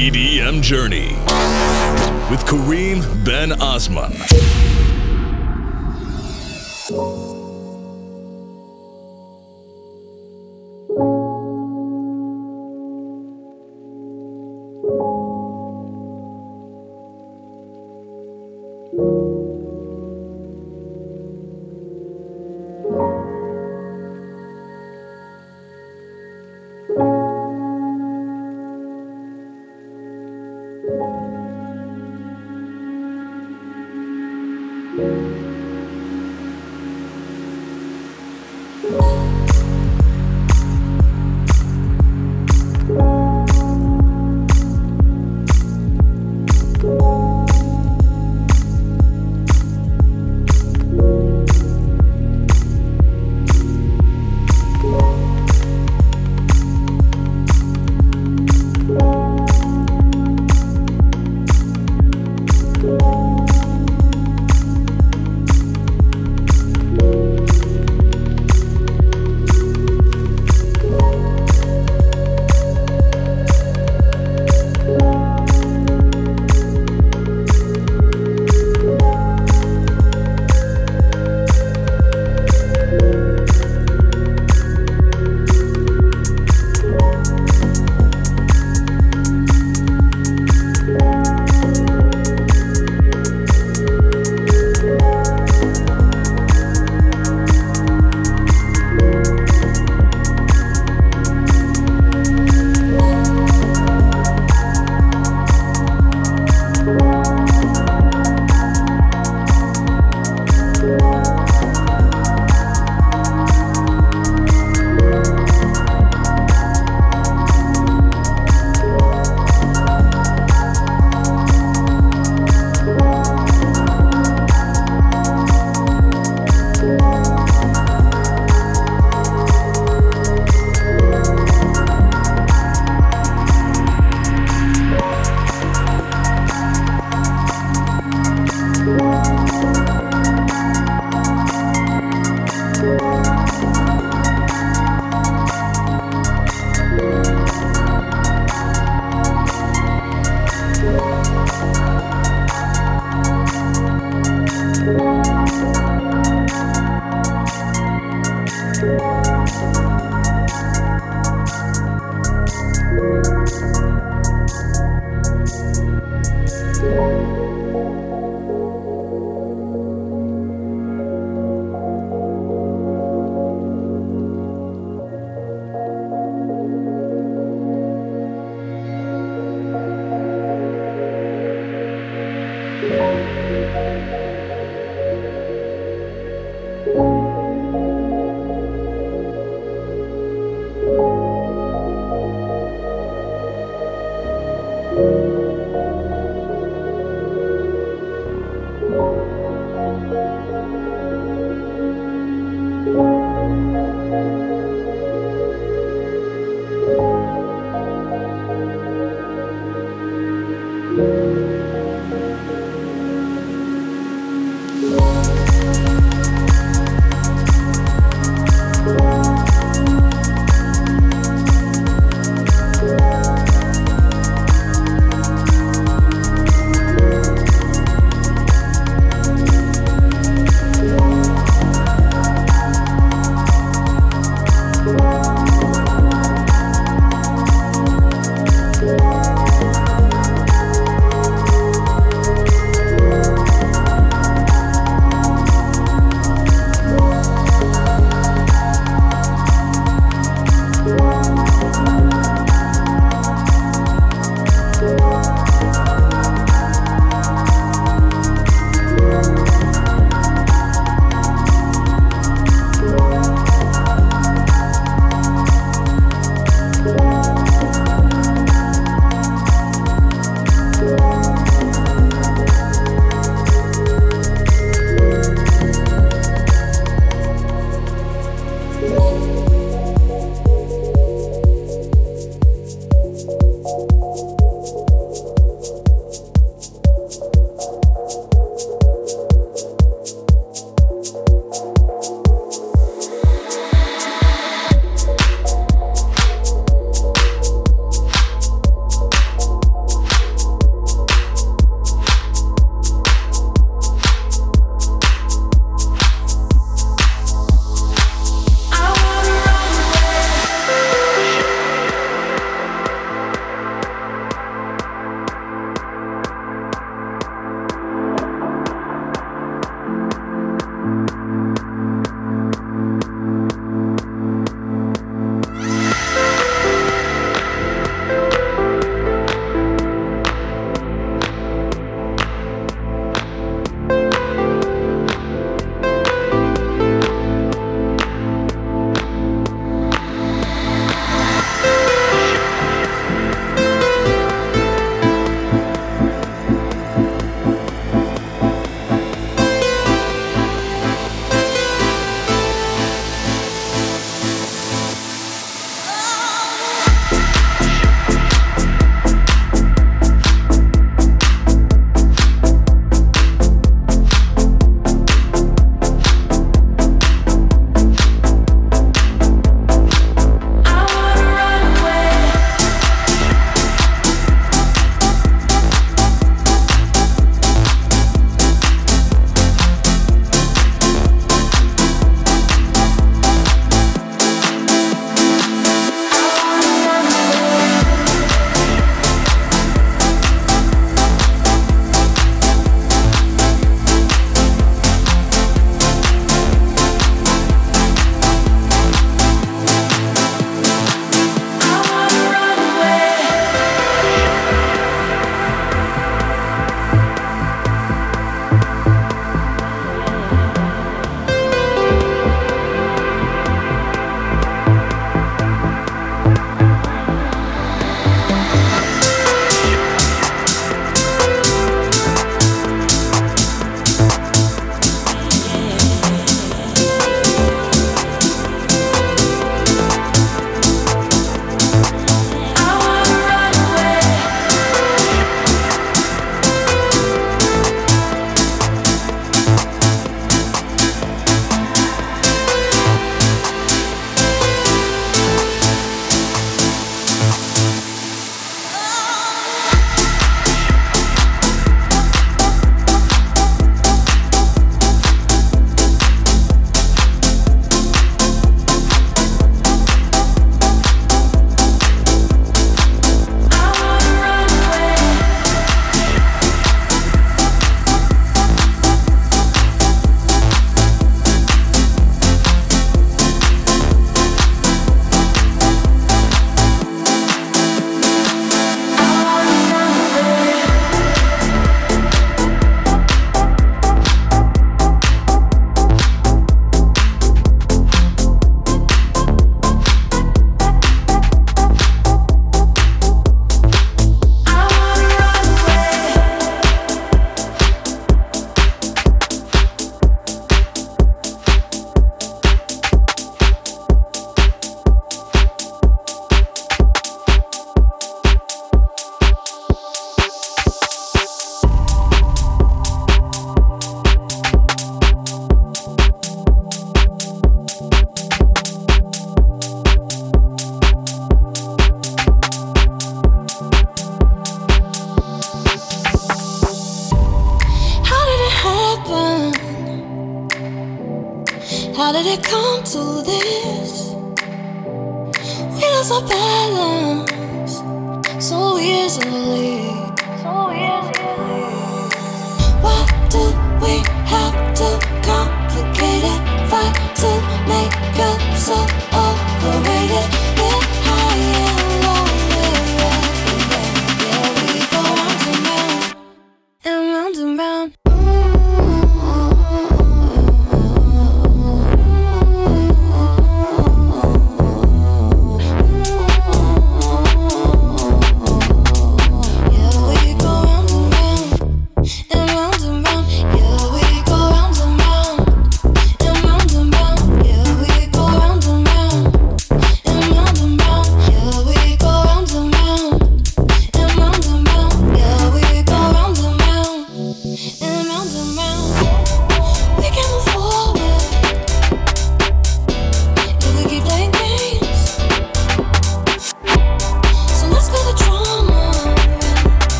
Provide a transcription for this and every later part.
EDM Journey with Kareem Ben Osman.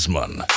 Osman.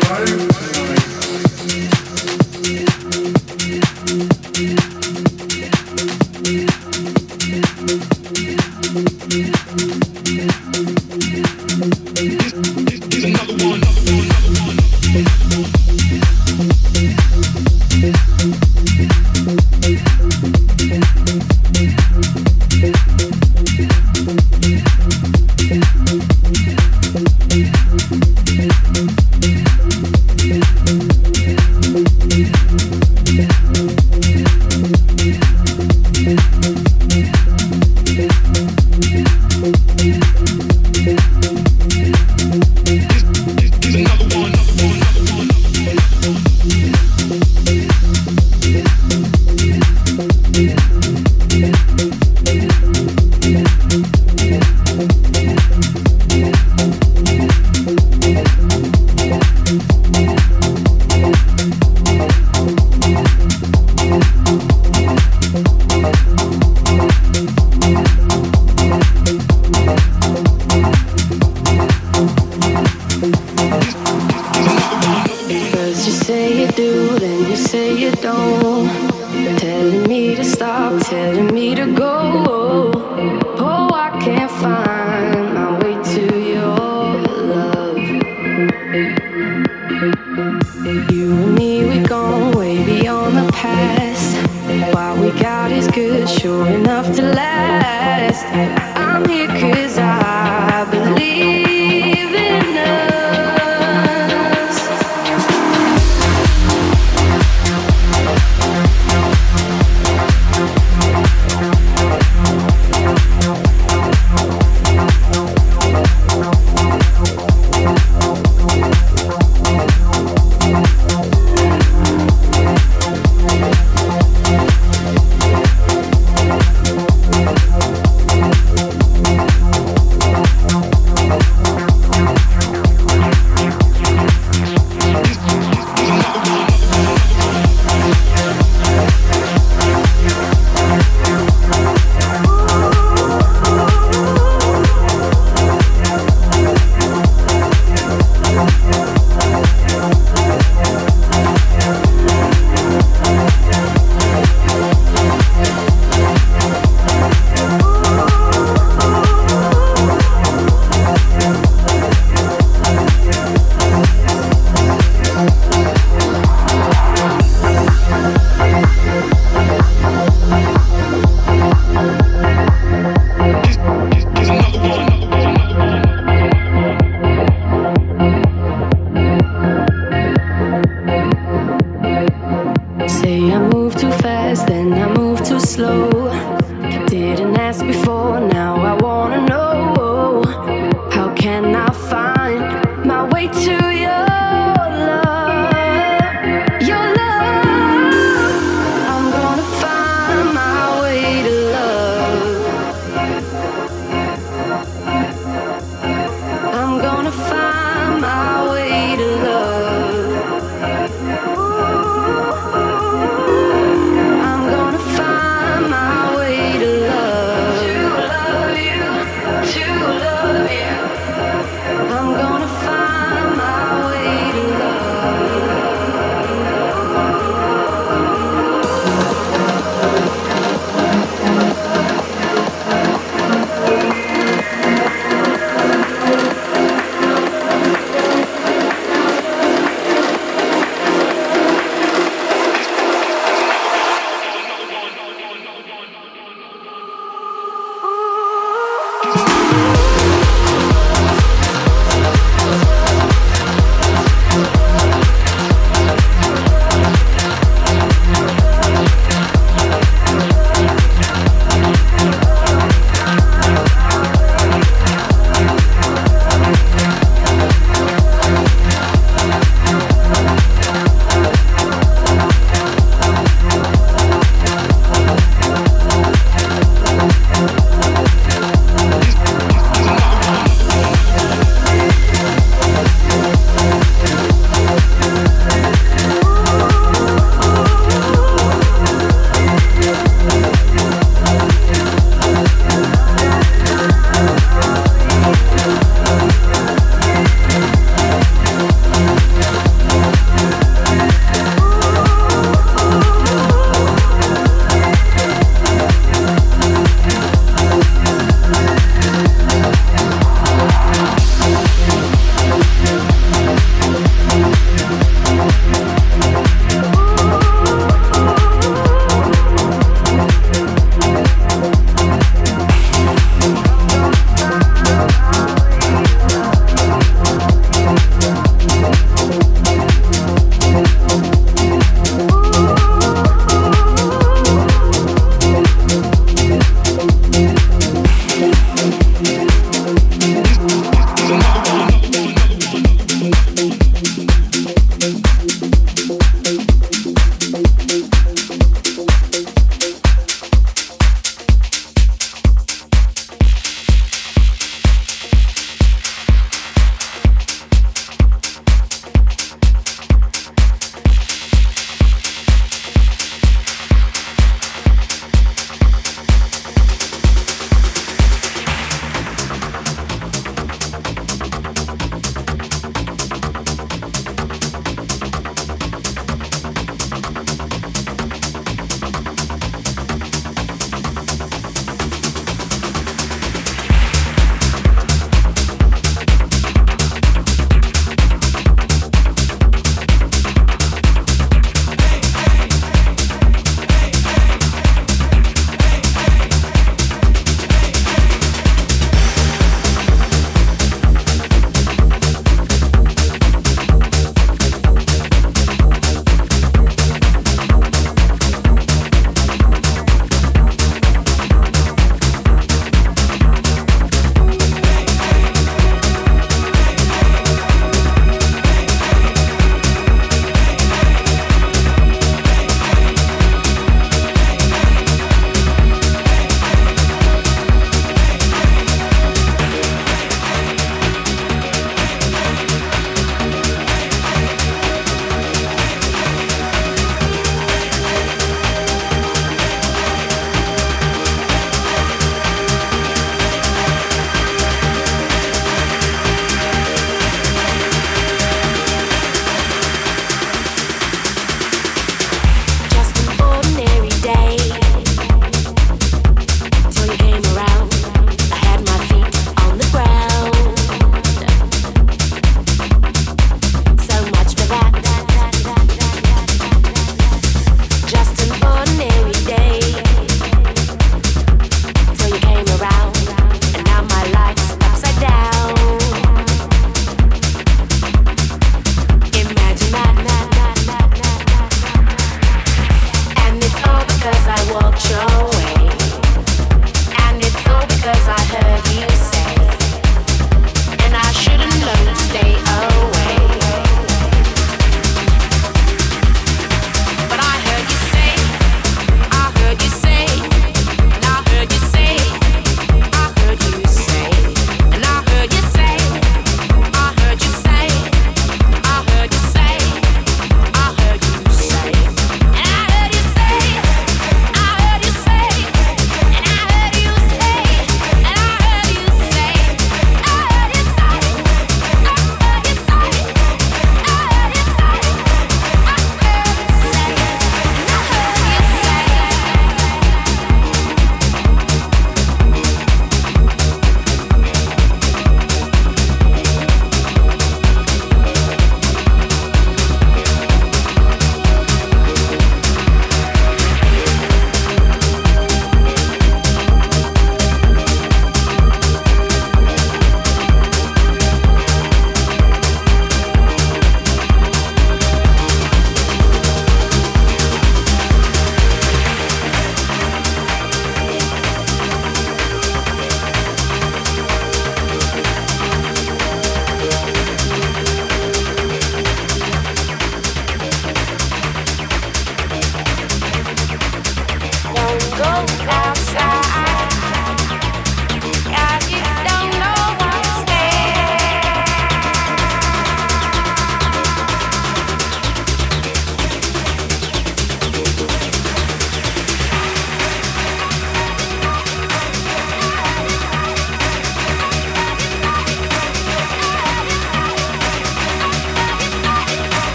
life.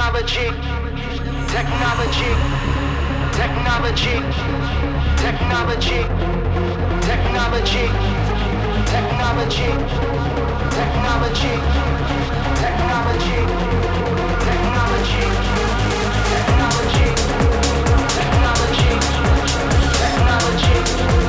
Technology, technology, technology, technology, technology, technology, technology, technology, technology, technology.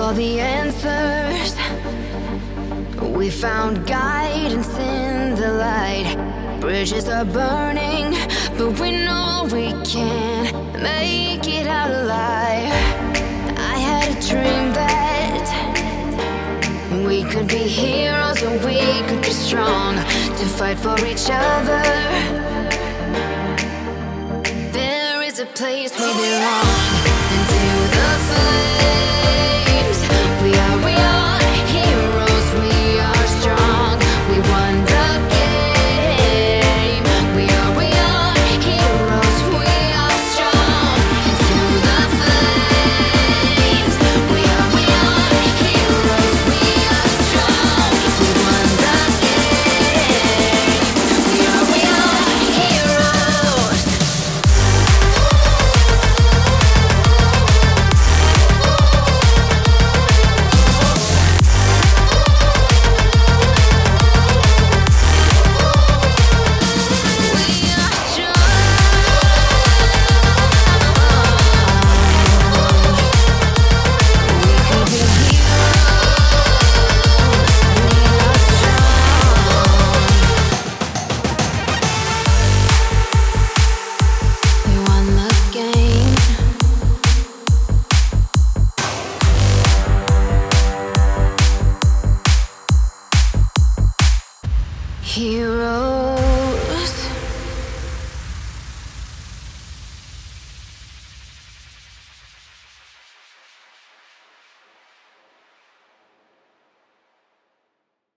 all the answers. We found guidance in the light. Bridges are burning, but we know we can make it out alive. I had a dream that we could be heroes and we could be strong to fight for each other. There is a place we belong into the flame.